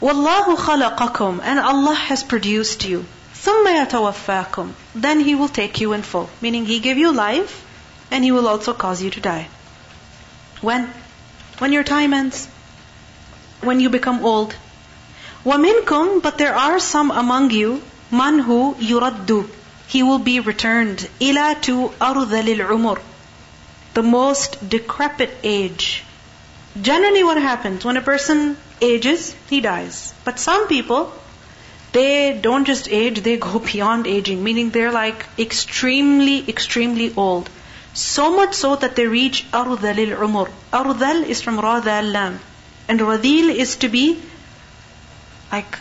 وَاللَّهُ خَلَقَكُمْ And Allah has produced you. ثُمَّ يَتَوَفَّاكُمْ Then He will take you in full. Meaning He gave you life and He will also cause you to die. When? When your time ends. When you become old. وَمِنْكُمْ But there are some among you, man who yuraddu. He will be returned. إِلَى to أَرُذَلِ الْعُمُرِ The most decrepit age. Generally what happens? When a person ages, he dies. But some people, they don't just age, they go beyond aging, meaning they're like extremely, extremely old. So much so that they reach أرذل العمر. أرذل is from رَذَ lam. And radil is to be like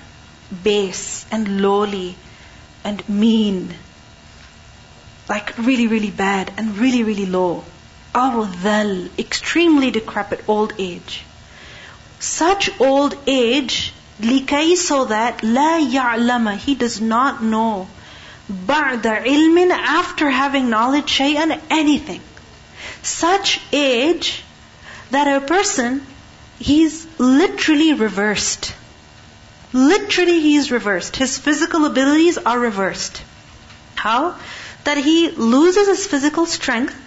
base and lowly and mean. Like really, really bad and really, really low. awdhal, extremely decrepit old age. Such old age, likay so that la ya'lama, he does not know. Ba'da ilmin, after having knowledge, shay'an, anything. Such age that a person, he's literally reversed. Literally he's reversed. His physical abilities are reversed. How? That he loses his physical strength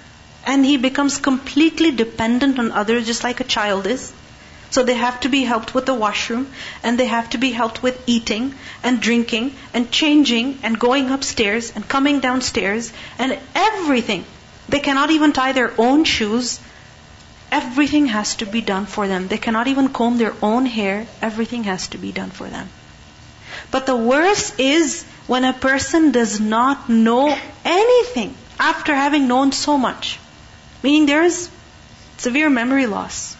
and he becomes completely dependent on others just like a child is. So they have to be helped with the washroom and they have to be helped with eating and drinking and changing and going upstairs and coming downstairs and everything. They cannot even tie their own shoes. Everything has to be done for them. They cannot even comb their own hair. Everything has to be done for them. But the worst is when a person does not know anything after having known so much. Meaning there is severe memory loss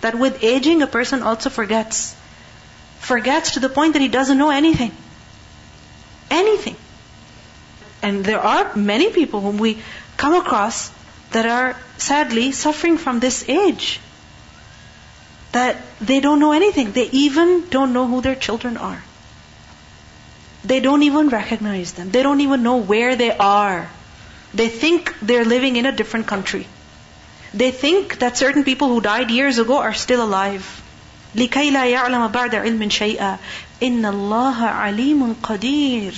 that with aging a person also forgets. Forgets to the point that he doesn't know anything. Anything. And there are many people whom we come across that are sadly suffering from this age. That they don't know anything. They even don't know who their children are. They don't even recognize them. They don't even know where they are. They think they're living in a different country. They think that certain people who died years ago are still alive. لكي لا يعلم بعد علم شيئا إن الله عليم قدير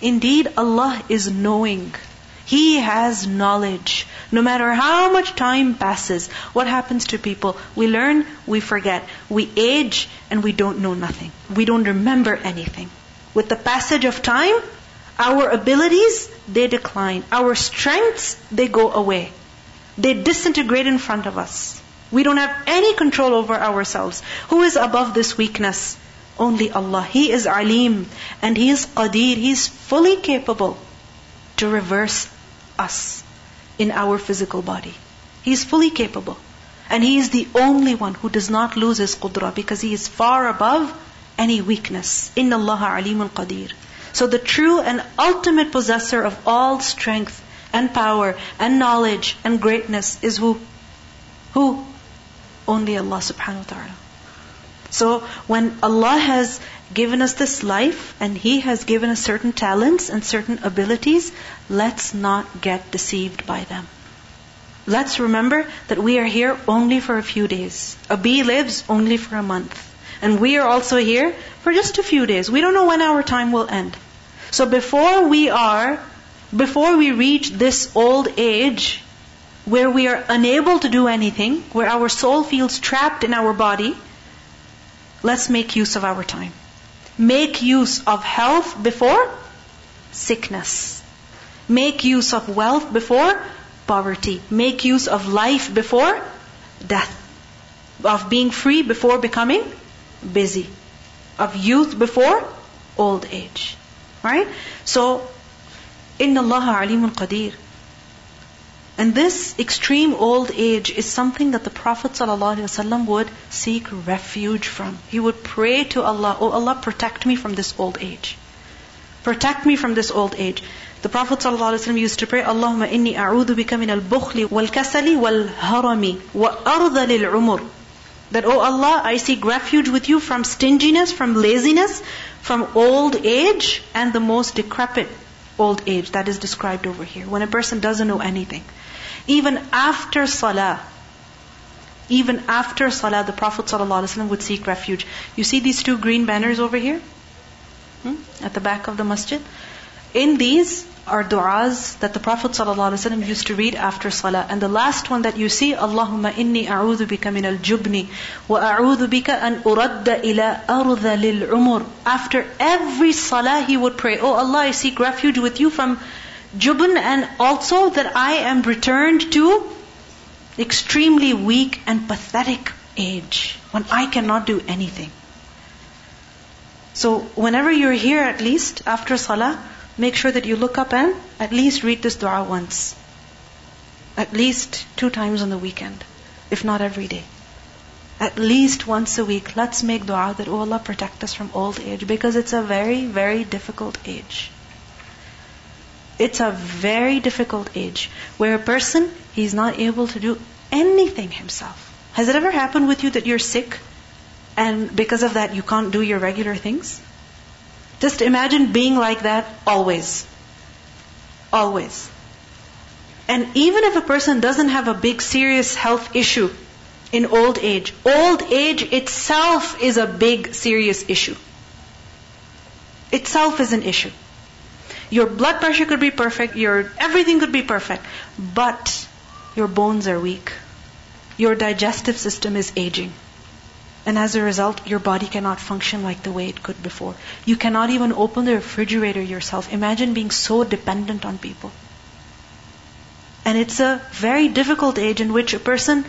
Indeed, Allah is knowing. He has knowledge. No matter how much time passes, what happens to people? We learn, we forget. We age, and we don't know nothing. We don't remember anything. With the passage of time, our abilities, they decline. Our strengths, they go away. They disintegrate in front of us. We don't have any control over ourselves. Who is above this weakness? Only Allah. He is Alim and He is Qadir. He is fully capable to reverse us in our physical body. He is fully capable. And He is the only one who does not lose His qudra because He is far above any weakness. Inna Allah alimun qadir. So the true and ultimate possessor of all strength and power and knowledge and greatness is who? Who? Only Allah subhanahu wa ta'ala. So when Allah has given us this life and He has given us certain talents and certain abilities, let's not get deceived by them. Let's remember that we are here only for a few days. A bee lives only for a month. And we are also here for just a few days. We don't know when our time will end. So before we are before we reach this old age where we are unable to do anything, where our soul feels trapped in our body, let's make use of our time. Make use of health before sickness. Make use of wealth before poverty. Make use of life before death. Of being free before becoming busy. Of youth before old age. Right? So Inna Allah alimun qadir. And this extreme old age is something that the Prophet ﷺ would seek refuge from. He would pray to Allah, Oh Allah, protect me from this old age. Protect me from this old age. The Prophet ﷺ used to pray, Allahumma inni a'udhu bika min al-bukhli wal-kasali wal-harami wa arda lil-umur. That, oh Allah, I seek refuge with you from stinginess, from laziness, from old age, and the most decrepit old age that is described over here. When a person doesn't know anything. Even after salah, Even after salah, the Prophet ﷺ would seek refuge. You see these two green banners over here? Hmm? At the back of the masjid? In these are du'as that the Prophet ﷺ used to read after salah. And the last one that you see, Allahumma inni a'udhu bika min al-jubni wa a'udhu bika an uradda ila arda lil umur. After every salah he would pray, Oh Allah, I seek refuge with you from jubn and also that I am returned to extremely weak and pathetic age when I cannot do anything. So whenever you're here at least after salah, make sure that you look up and at least read this dua once. At least two times on the weekend, if not every day. At least once a week, let's make dua that, oh Allah, protect us from old age because it's a very, very difficult age. It's a very difficult age where a person, he's not able to do anything himself. Has it ever happened with you that you're sick and because of that you can't do your regular things? Just imagine being like that always. Always. And even if a person doesn't have a big serious health issue in old age, old age itself is a big serious issue. Itself is an issue. Your blood pressure could be perfect, your everything could be perfect, but your bones are weak. Your digestive system is aging. And as a result, your body cannot function like the way it could before. You cannot even open the refrigerator yourself. Imagine being so dependent on people. And it's a very difficult age in which a person,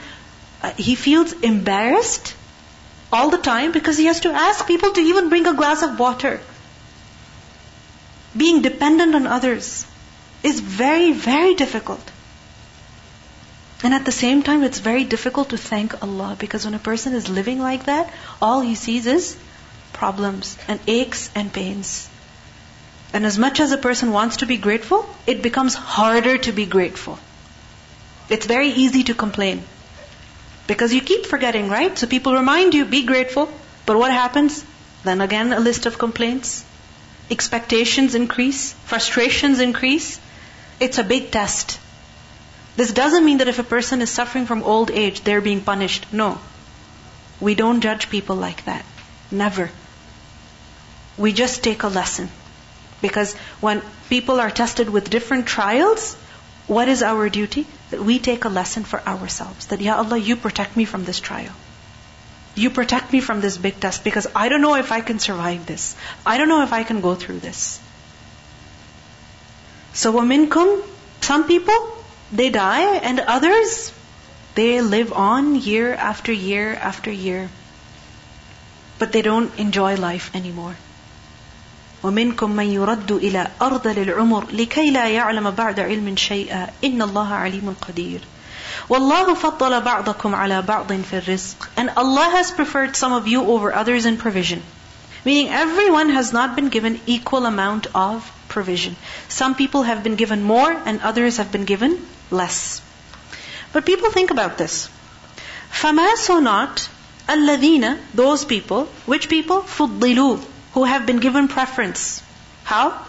uh, he feels embarrassed all the time because he has to ask people to even bring a glass of water. Being dependent on others is very, very difficult. And at the same time, it's very difficult to thank Allah because when a person is living like that, all he sees is problems and aches and pains. And as much as a person wants to be grateful, it becomes harder to be grateful. It's very easy to complain. Because you keep forgetting, right? So people remind you, be grateful. But what happens? Then again, a list of complaints. Expectations increase. Frustrations increase. It's a big test. This doesn't mean that if a person is suffering from old age, they're being punished. No. We don't judge people like that. Never. We just take a lesson. Because when people are tested with different trials, what is our duty? That we take a lesson for ourselves. That, Ya Allah, you protect me from this trial. You protect me from this big test because I don't know if I can survive this. I don't know if I can go through this. So, وَمِنكُمْ Some people, they die, and others, they live on year after year after year. But they don't enjoy life anymore. ومنكم من يرد إلى أرض العمر لكي لا يعلم بعد علم شيئا إن الله عليم قدير والله فضل بعضكم على بعض في الرزق and Allah has preferred some of you over others in provision meaning everyone has not been given equal amount of provision some people have been given more and others have been given less. But people think about this. فَمَا or not الَّذِينَ Those people, which people? فُضِّلُوا Who have been given preference. How?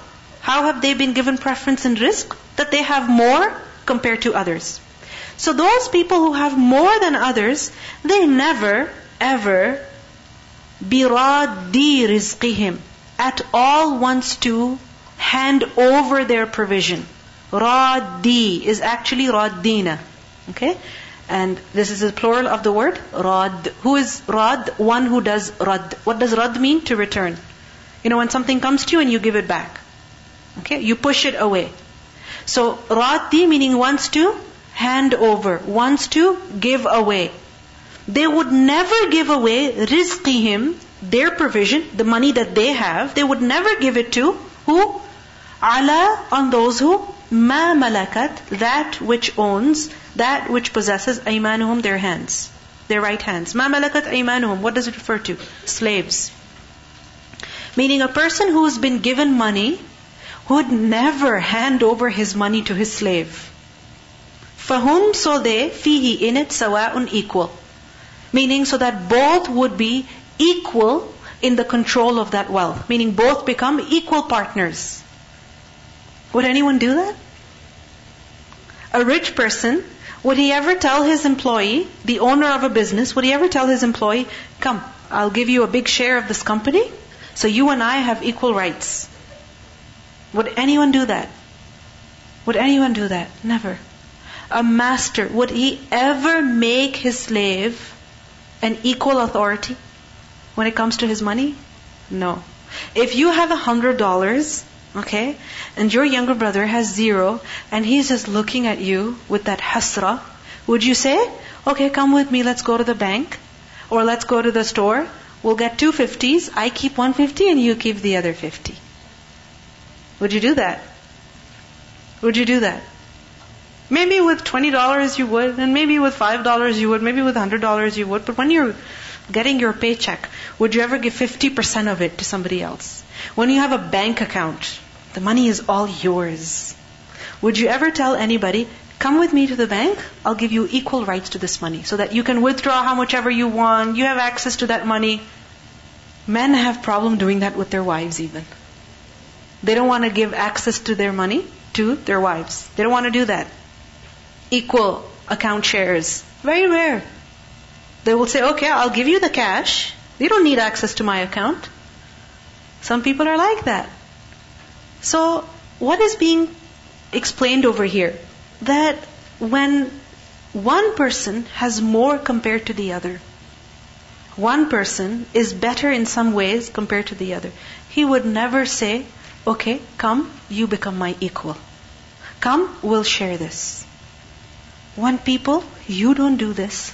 How have they been given preference in rizq? That they have more compared to others. So those people who have more than others, they never, ever biradi rizqihim at all wants to hand over their provision. Raddi is actually Raddina. Okay? And this is the plural of the word Rad. Who is Rad? One who does Rad. What does Rad mean? To return. You know, when something comes to you and you give it back. Okay? You push it away. So Raddi meaning wants to hand over, wants to give away. They would never give away rizqihim, their provision, the money that they have, they would never give it to who? Allah on those who Ma malakat, that which owns, that which possesses aymanuhum, their hands, their right hands. Ma malakat aymanuhum, what does it refer to? Slaves. Meaning a person who has been given money would never hand over his money to his slave. Fahum, so they, fihi, in it, sawa'un, equal. Meaning so that both would be equal in the control of that wealth. Meaning both become equal partners. Would anyone do that? A rich person Would he ever tell his employee, the owner of a business, would he ever tell his employee, come, I'll give you a big share of this company, so you and I have equal rights? Would anyone do that? Would anyone do that? Never. A master, would he ever make his slave an equal authority when it comes to his money? No. If you have a hundred dollars, okay, and your younger brother has zero, and he's just looking at you with that hasra, would you say, okay, come with me, let's go to the bank, or let's go to the store, we'll get two fifties, I keep one fifty and you keep the other fifty. Would you do that? Would you do that? Maybe with $20 you would, and maybe with $5 you would, maybe with $100 you would, but when you're getting your paycheck, would you ever give 50% of it to somebody else? When you have a bank account, the money is all yours. Would you ever tell anybody, come with me to the bank, I'll give you equal rights to this money, so that you can withdraw how much ever you want, you have access to that money. Men have problem doing that with their wives even. They don't want to give access to their money to their wives. They don't want to do that. Equal account shares. Very rare. They will say, okay, I'll give you the cash. You don't need access to my account. Some people are like that. So, what is being explained over here? That when one person has more compared to the other, one person is better in some ways compared to the other, he would never say, okay, come, you become my equal. Come, we'll share this. When people, you don't do this,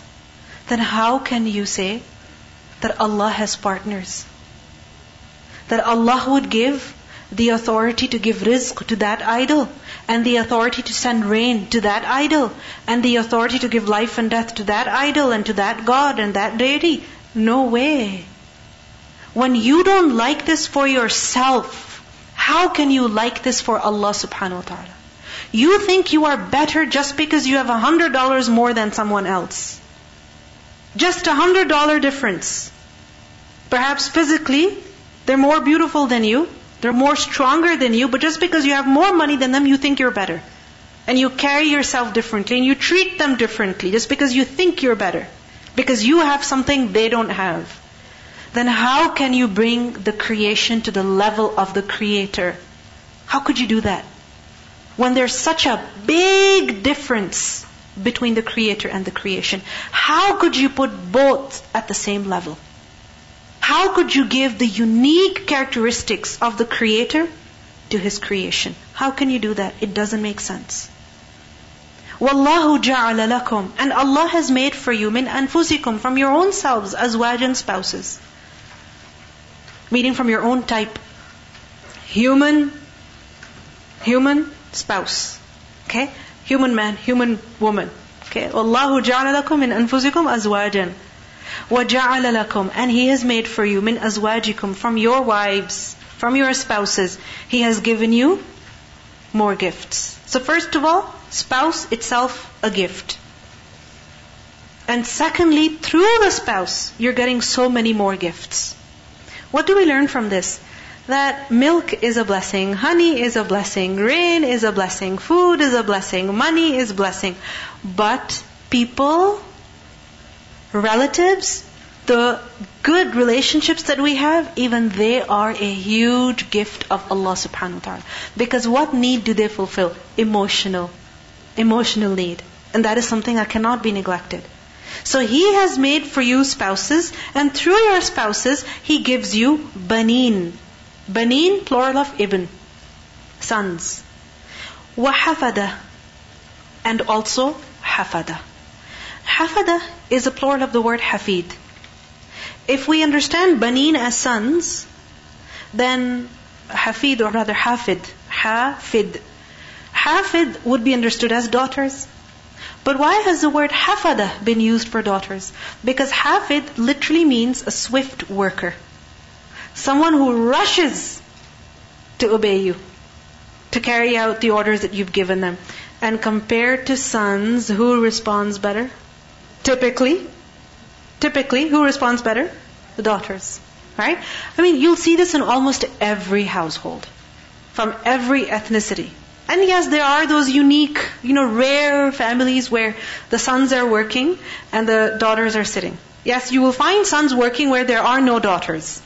then how can you say that Allah has partners? That Allah would give the authority to give rizq to that idol, and the authority to send rain to that idol, and the authority to give life and death to that idol and to that God and that deity. No way. When you don't like this for yourself, how can you like this for Allah subhanahu wa ta'ala? You think you are better just because you have a hundred dollars more than someone else. Just a hundred dollar difference. Perhaps physically, they're more beautiful than you, they're more stronger than you, but just because you have more money than them, you think you're better. And you carry yourself differently and you treat them differently just because you think you're better. Because you have something they don't have. Then how can you bring the creation to the level of the creator? How could you do that? When there's such a big difference between the creator and the creation. How could you put both at the same level? How could you give the unique characteristics of the creator to his creation? How can you do that? It doesn't make sense. Wallahu ja'ala lakum. And Allah has made for you min anfusikum from your own selves azwajan spouses. Meaning from your own type. Human, human spouse. Okay? human man, human woman. Okay, Allahu ja'ala lakum min anfusikum azwajan. وَجَعَلَ لَكُمْ And He has made for you min azwajikum from your wives, from your spouses. He has given you more gifts. So first of all, spouse itself a gift. And secondly, through the spouse, you're getting so many more gifts. What do we learn from this? that milk is a blessing, honey is a blessing, rain is a blessing, food is a blessing, money is blessing. But people, relatives, the good relationships that we have, even they are a huge gift of Allah subhanahu wa ta'ala. Because what need do they fulfill? Emotional. Emotional need. And that is something that cannot be neglected. So He has made for you spouses, and through your spouses, He gives you banin, Banin, plural of ibn, sons. Wahafada, and also hafada. Hafada is a plural of the word hafid. If we understand banin as sons, then hafid or rather hafid, hafid. Hafid would be understood as daughters. But why has the word hafada been used for daughters? Because hafid literally means a swift worker. Someone who rushes to obey you, to carry out the orders that you've given them. And compared to sons, who responds better? Typically, typically, who responds better? The daughters. Right? I mean, you'll see this in almost every household, from every ethnicity. And yes, there are those unique, you know, rare families where the sons are working and the daughters are sitting. Yes, you will find sons working where there are no daughters.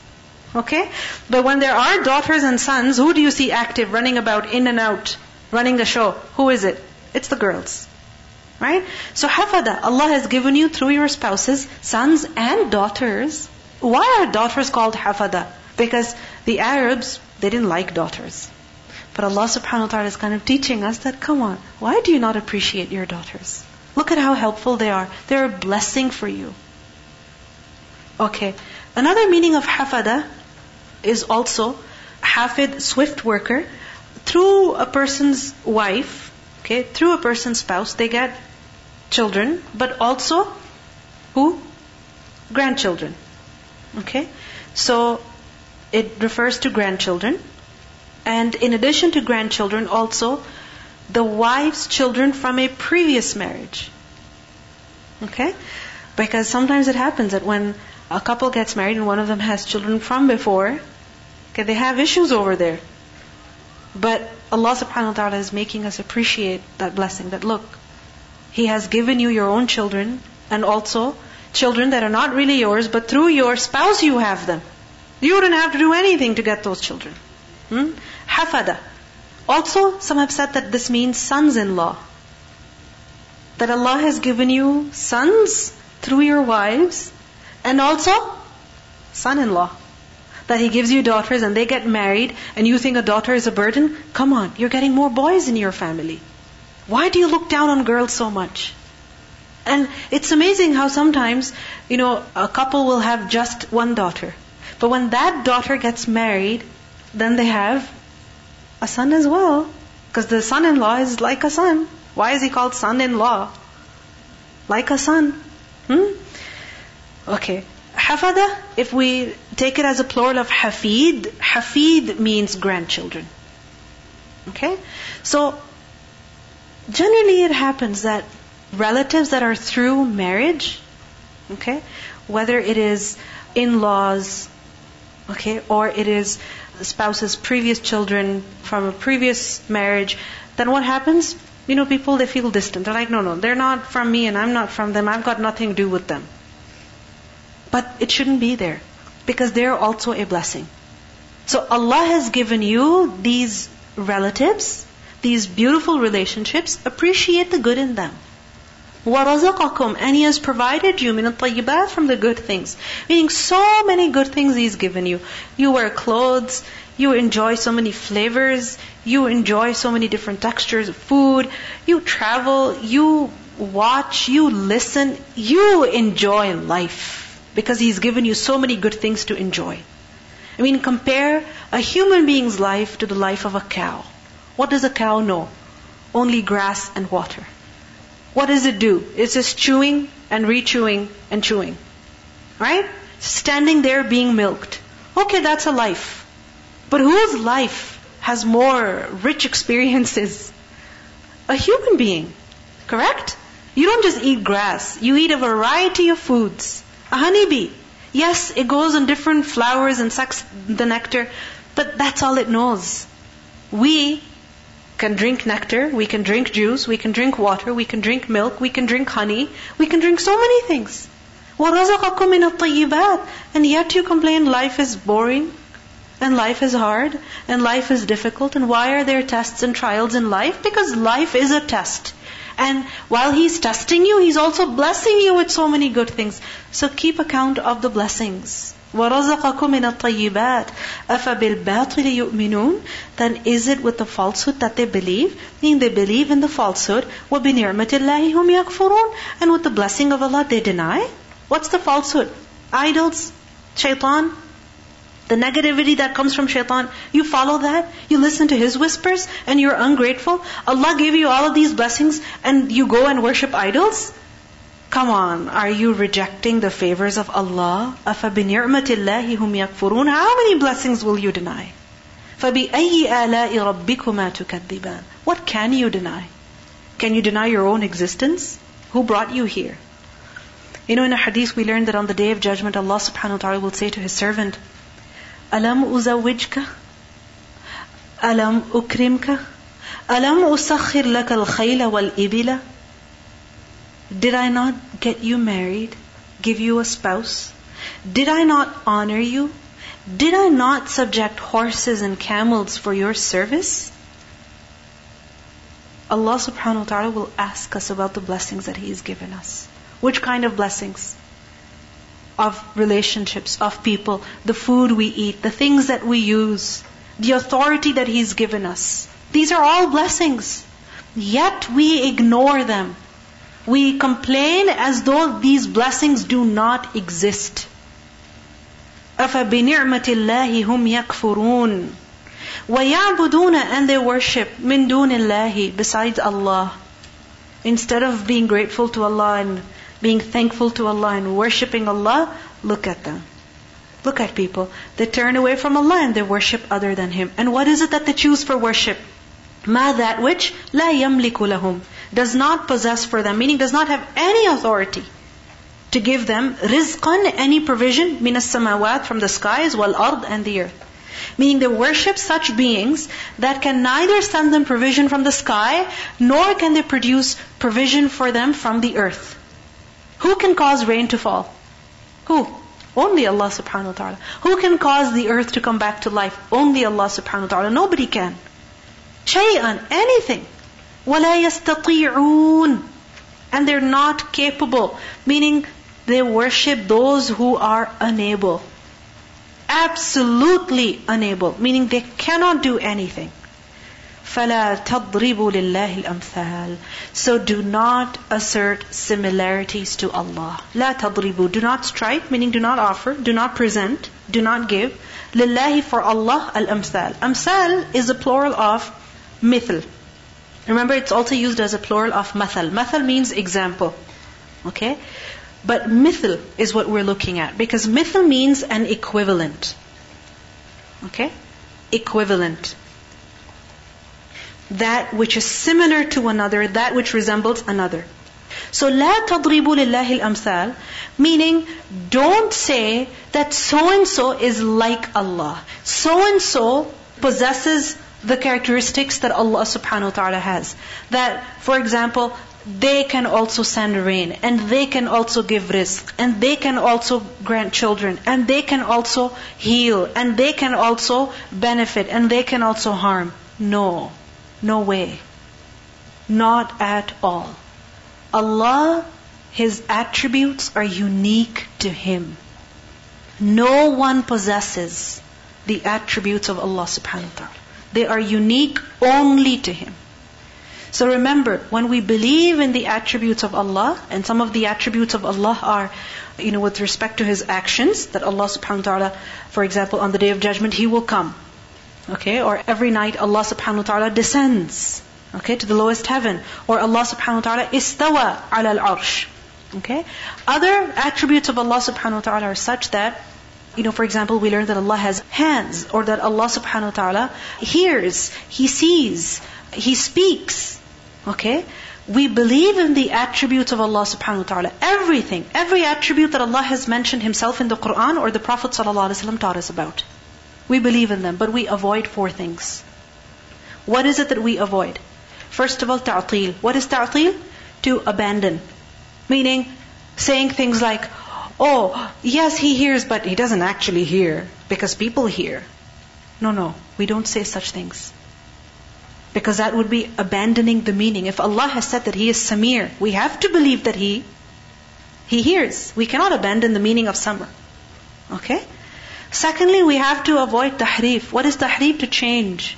Okay? But when there are daughters and sons, who do you see active, running about in and out, running the show? Who is it? It's the girls. Right? So hafada, Allah has given you through your spouses, sons and daughters. Why are daughters called hafada? Because the Arabs, they didn't like daughters. But Allah subhanahu wa ta'ala is kind of teaching us that, come on, why do you not appreciate your daughters? Look at how helpful they are. They're a blessing for you. Okay. Another meaning of hafada is also hafid, swift worker. Through a person's wife, okay, through a person's spouse, they get children, but also who? Grandchildren. Okay? So it refers to grandchildren. And in addition to grandchildren, also the wife's children from a previous marriage. Okay? Because sometimes it happens that when a couple gets married and one of them has children from before, okay, they have issues over there. But Allah subhanahu wa ta'ala is making us appreciate that blessing that look, He has given you your own children and also children that are not really yours, but through your spouse you have them. You wouldn't have to do anything to get those children. Hmm? Hafada. Also, some have said that this means sons-in-law. That Allah has given you sons through your wives and also, son-in-law. That he gives you daughters and they get married and you think a daughter is a burden? Come on, you're getting more boys in your family. Why do you look down on girls so much? And it's amazing how sometimes, you know, a couple will have just one daughter. But when that daughter gets married, then they have a son as well. Because the son-in-law is like a son. Why is he called son-in-law? Like a son. Hmm? Okay. Hafada, if we take it as a plural of hafid, hafid means grandchildren. Okay? So, generally it happens that relatives that are through marriage, okay, whether it is in-laws, okay, or it is spouse's previous children from a previous marriage, then what happens? You know, people, they feel distant. They're like, no, no, they're not from me and I'm not from them. I've got nothing to do with them. But it shouldn't be there because they're also a blessing. So Allah has given you these relatives, these beautiful relationships. Appreciate the good in them. وَرَزَقَكُمْ And He has provided you مِنَ الطَّيِّبَاتِ from the good things. Meaning so many good things He's given you. You wear clothes, you enjoy so many flavors, you enjoy so many different textures of food, you travel, you watch, you listen, you enjoy life because He's given you so many good things to enjoy. I mean, compare a human being's life to the life of a cow. What does a cow know? Only grass and water. What does it do? It's just chewing and re-chewing and chewing. Right? Standing there being milked. Okay, that's a life. But whose life has more rich experiences? A human being. Correct? You don't just eat grass. You eat a variety of foods. A honeybee. Yes, it goes on different flowers and sucks the nectar, but that's all it knows. We can drink nectar, we can drink juice, we can drink water, we can drink milk, we can drink honey, we can drink so many things. وَرَزَقَكُم مِّنَ الطَّيِّبَاتِ And yet you complain life is boring, and life is hard, and life is difficult, and why are there tests and trials in life? Because life is a test. And while He's testing you, He's also blessing you with so many good things. So keep account of the blessings. وَرَزَقَكُم مِّنَ الطَّيِّبَاتِ أَفَبِالْبَاطِلِ يُؤْمِنُونَ Then is it with the falsehood that they believe? Meaning they believe in the falsehood. وَبِنِعْمَةِ اللَّهِ هُمْ يَكْفُرُونَ And with the blessing of Allah they deny? What's the falsehood? Idols? Shaitan? The negativity that comes from shaitan, you follow that, you listen to his whispers, and you're ungrateful. Allah gave you all of these blessings, and you go and worship idols? Come on, are you rejecting the favors of Allah? أَفَبِنِعْمَةِ اللَّهِ هُمْ يَكْفُرُونَ How many blessings will you deny? فَبِأَيِّ آلَاءِ رَبِّكُمَا تُكَذِّبَانِ What can you deny? Can you deny your own existence? Who brought you here? You know, in a hadith we learned that on the day of judgment, Allah subhanahu wa ta'ala will say to His servant, ألم أزوجك ألم أكرمك أَلَمْ أُسَخِّرْ لَكَ الْخَيْلَ وَالْإِبِلَ Did I not get you married? Give you a spouse? Did I not honor you? Did I not subject horses and camels for your service? Allah subhanahu wa ta'ala will ask us about the blessings that He has given us. Which kind of blessings? Of relationships, of people, the food we eat, the things that we use, the authority that He's given us. These are all blessings. Yet we ignore them. We complain as though these blessings do not exist. أَفَبِنِعْمَةِ اللَّهِ هُمْ يَكْفُرُونَ وَيَعْبُدُونَ And they worship مِن دُونِ اللَّهِ besides Allah. Instead of being grateful to Allah and being thankful to Allah and worshipping Allah, look at them. Look at people. They turn away from Allah and they worship other than Him. And what is it that they choose for worship? Ma that which la yamliku lahum does not possess for them, meaning does not have any authority to give them rizqan, any provision, samawat, from the skies, wal ard, and the earth. Meaning they worship such beings that can neither send them provision from the sky, nor can they produce provision for them from the earth. Who can cause rain to fall? Who? Only Allah subhanahu wa ta'ala. Who can cause the earth to come back to life? Only Allah subhanahu wa ta'ala. Nobody can. Shay'an, anything. وَلَا يَسْتَطِيعُونَ And they're not capable. Meaning, they worship those who are unable. Absolutely unable. Meaning they cannot do anything. فَلَا تَضْرِبُوا لِلَّهِ الْأَمْثَالِ So do not assert similarities to Allah. لَا تَضْرِبُوا Do not strike, meaning do not offer, do not present, do not give. لِلَّهِ for Allah al-amthal. Amthal is a plural of mithl. Remember, it's also used as a plural of mathal. Mathal means example. Okay? But mithl is what we're looking at. Because mithl means an equivalent. Okay? Equivalent. That which is similar to another, that which resembles another. So لا تضربوا لله الأمثال meaning don't say that so and so is like Allah. So and so possesses the characteristics that Allah subhanahu wa ta'ala has. That, for example, they can also send rain, and they can also give rizq, and they can also grant children, and they can also heal, and they can also benefit, and they can also harm. No. No way. Not at all. Allah, His attributes are unique to Him. No one possesses the attributes of Allah subhanahu wa ta'ala. They are unique only to Him. So remember, when we believe in the attributes of Allah, and some of the attributes of Allah are, you know, with respect to His actions, that Allah subhanahu wa ta'ala, for example, on the day of judgment, He will come. Okay? Or every night Allah subhanahu wa ta'ala descends. Okay? To the lowest heaven. Or Allah subhanahu wa ta'ala istawa ala al-arsh. Okay? Other attributes of Allah subhanahu wa ta'ala are such that you know, for example, we learn that Allah has hands, or that Allah subhanahu wa ta'ala hears, He sees, He speaks. Okay? We believe in the attributes of Allah subhanahu wa ta'ala. Everything, every attribute that Allah has mentioned Himself in the Quran or the Prophet ﷺ taught us about. We believe in them, but we avoid four things. What is it that we avoid? First of all, ta'til. What is ta'til? To abandon. Meaning, saying things like, oh, yes, he hears, but he doesn't actually hear because people hear. No, no, we don't say such things. Because that would be abandoning the meaning. If Allah has said that He is Samir, we have to believe that He He hears. We cannot abandon the meaning of Samr. Okay? Secondly, we have to avoid tahrif. What is tahrif? To change.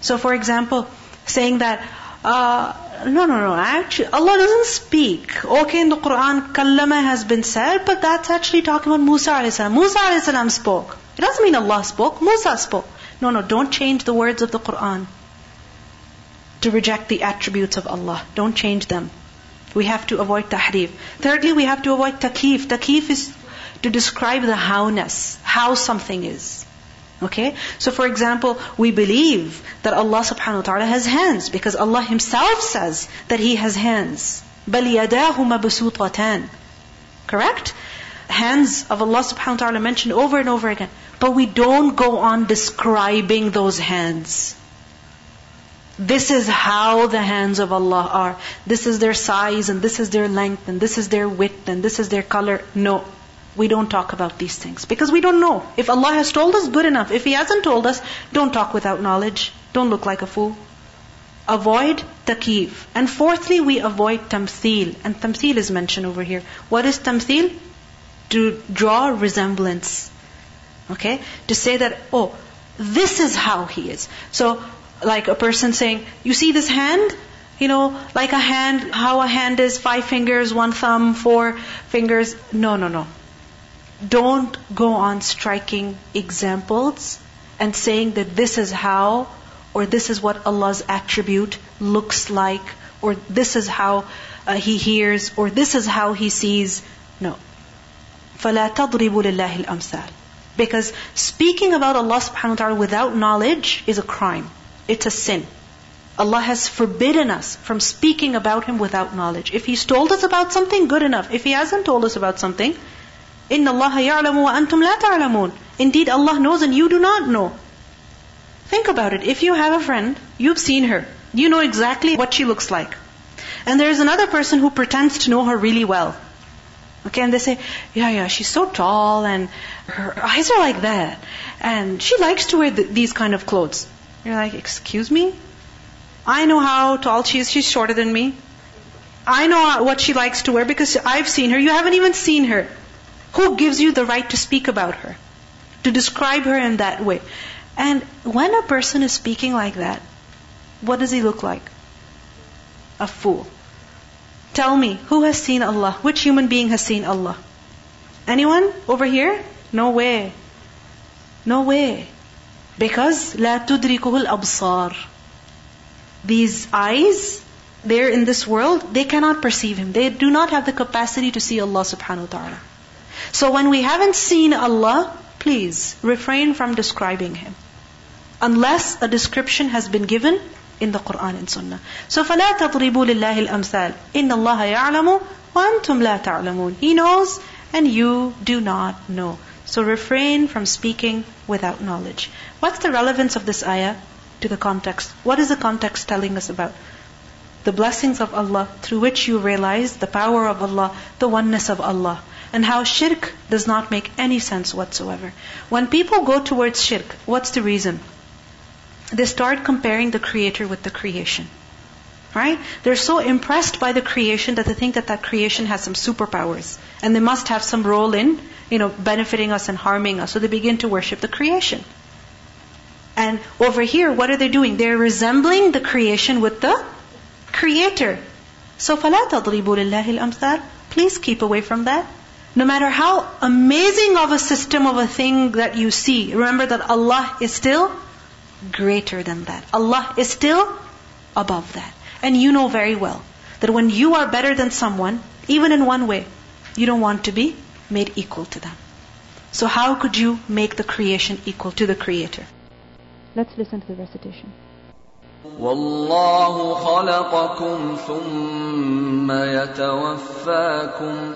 So for example, saying that, uh, no, no, no, actually, Allah doesn't speak. Okay, in the Quran, kallama has been said, but that's actually talking about Musa a.s. Musa a.s. spoke. It doesn't mean Allah spoke, Musa spoke. No, no, don't change the words of the Quran to reject the attributes of Allah. Don't change them. We have to avoid tahrif. Thirdly, we have to avoid takif. Takif is to describe the howness, how something is. Okay? So for example, we believe that Allah subhanahu wa ta'ala has hands because Allah Himself says that He has hands. بَلْ يَدَاهُ مَبْسُوطَتان Correct? Hands of Allah subhanahu wa ta'ala mentioned over and over again. But we don't go on describing those hands. this is how the hands of Allah are. This is their size and this is their length and this is their width and this is their color. No. We don't talk about these things because we don't know. If Allah has told us, good enough. If He hasn't told us, don't talk without knowledge. Don't look like a fool. Avoid takeef. And fourthly, we avoid tamthil. And tamthil is mentioned over here. What is tamthil? To draw resemblance. Okay? To say that, oh, this is how he is. So, like a person saying, you see this hand? You know, like a hand, how a hand is five fingers, one thumb, four fingers. No, no, no. Don't go on striking examples and saying that this is how or this is what Allah's attribute looks like, or this is how uh, He hears, or this is how He sees. No. فَلَا تَضْرِبُوا لِلَّهِ الْأَمْثَالِ Because speaking about Allah subhanahu wa ta'ala without knowledge is a crime. It's a sin. Allah has forbidden us from speaking about Him without knowledge. If He's told us about something, good enough. If He hasn't told us about something, إِنَّ اللَّهَ يَعْلَمُ وَأَنْتُمْ لَا تَعْلَمُونَ Indeed, Allah knows and you do not know. Think about it. If you have a friend, you've seen her. You know exactly what she looks like. And there's another person who pretends to know her really well. Okay, and they say, yeah, yeah, she's so tall and her eyes are like that. And she likes to wear th- these kind of clothes. You're like, excuse me? I know how tall she is. She's shorter than me. I know what she likes to wear because I've seen her. You haven't even seen her. Who gives you the right to speak about her? To describe her in that way? And when a person is speaking like that, what does he look like? A fool. Tell me, who has seen Allah? Which human being has seen Allah? Anyone over here? No way. No way. Because لا تدركه الأبصار. These eyes, they're in this world, they cannot perceive Him. They do not have the capacity to see Allah subhanahu wa ta'ala. So when we haven't seen Allah, please refrain from describing Him unless a description has been given in the Quran and Sunnah. So فَلَا تَضْرِبُوا لِلَّهِ الْأَمْثَالِ إِنَّ اللَّهَ يَعْلَمُ وَأَنْتُمْ لَا تَعْلَمُونَ He knows and you do not know. So refrain from speaking without knowledge. What's the relevance of this ayah to the context? What is the context telling us about? The blessings of Allah through which you realize the power of Allah, the oneness of Allah, and how shirk does not make any sense whatsoever. When people go towards shirk, what's the reason? they start comparing the creator with the creation. Right? They're so impressed by the creation that they think that that creation has some superpowers. And they must have some role in, you know, benefiting us and harming us. So they begin to worship the creation. And over here, what are they doing? They're resembling the creation with the creator. So فَلَا تَضْرِبُوا لِلَّهِ الْأَمْثَالِ Please keep away from that. No matter how amazing of a system of a thing that you see, remember that Allah is still greater than that. Allah is still above that. And you know very well that when you are better than someone, even in one way, you don't want to be made equal to them. So how could you make the creation equal to the Creator? Let's listen to the recitation. والله خلقكم ثم يتوفاكم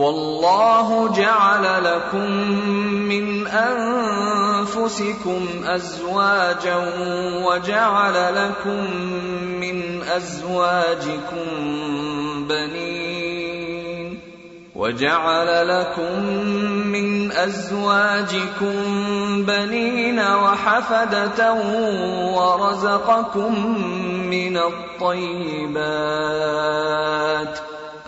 والله جعل لكم من أنفسكم أزواجا وجعل لكم من أزواجكم بنين وجعل لكم من أزواجكم بنين وحفدة ورزقكم من الطيبات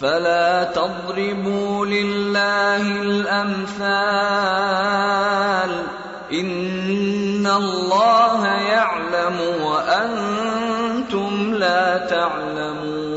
فلا تضربوا لله الأمثال. إن الله يعلم وأنتم لا تعلمون.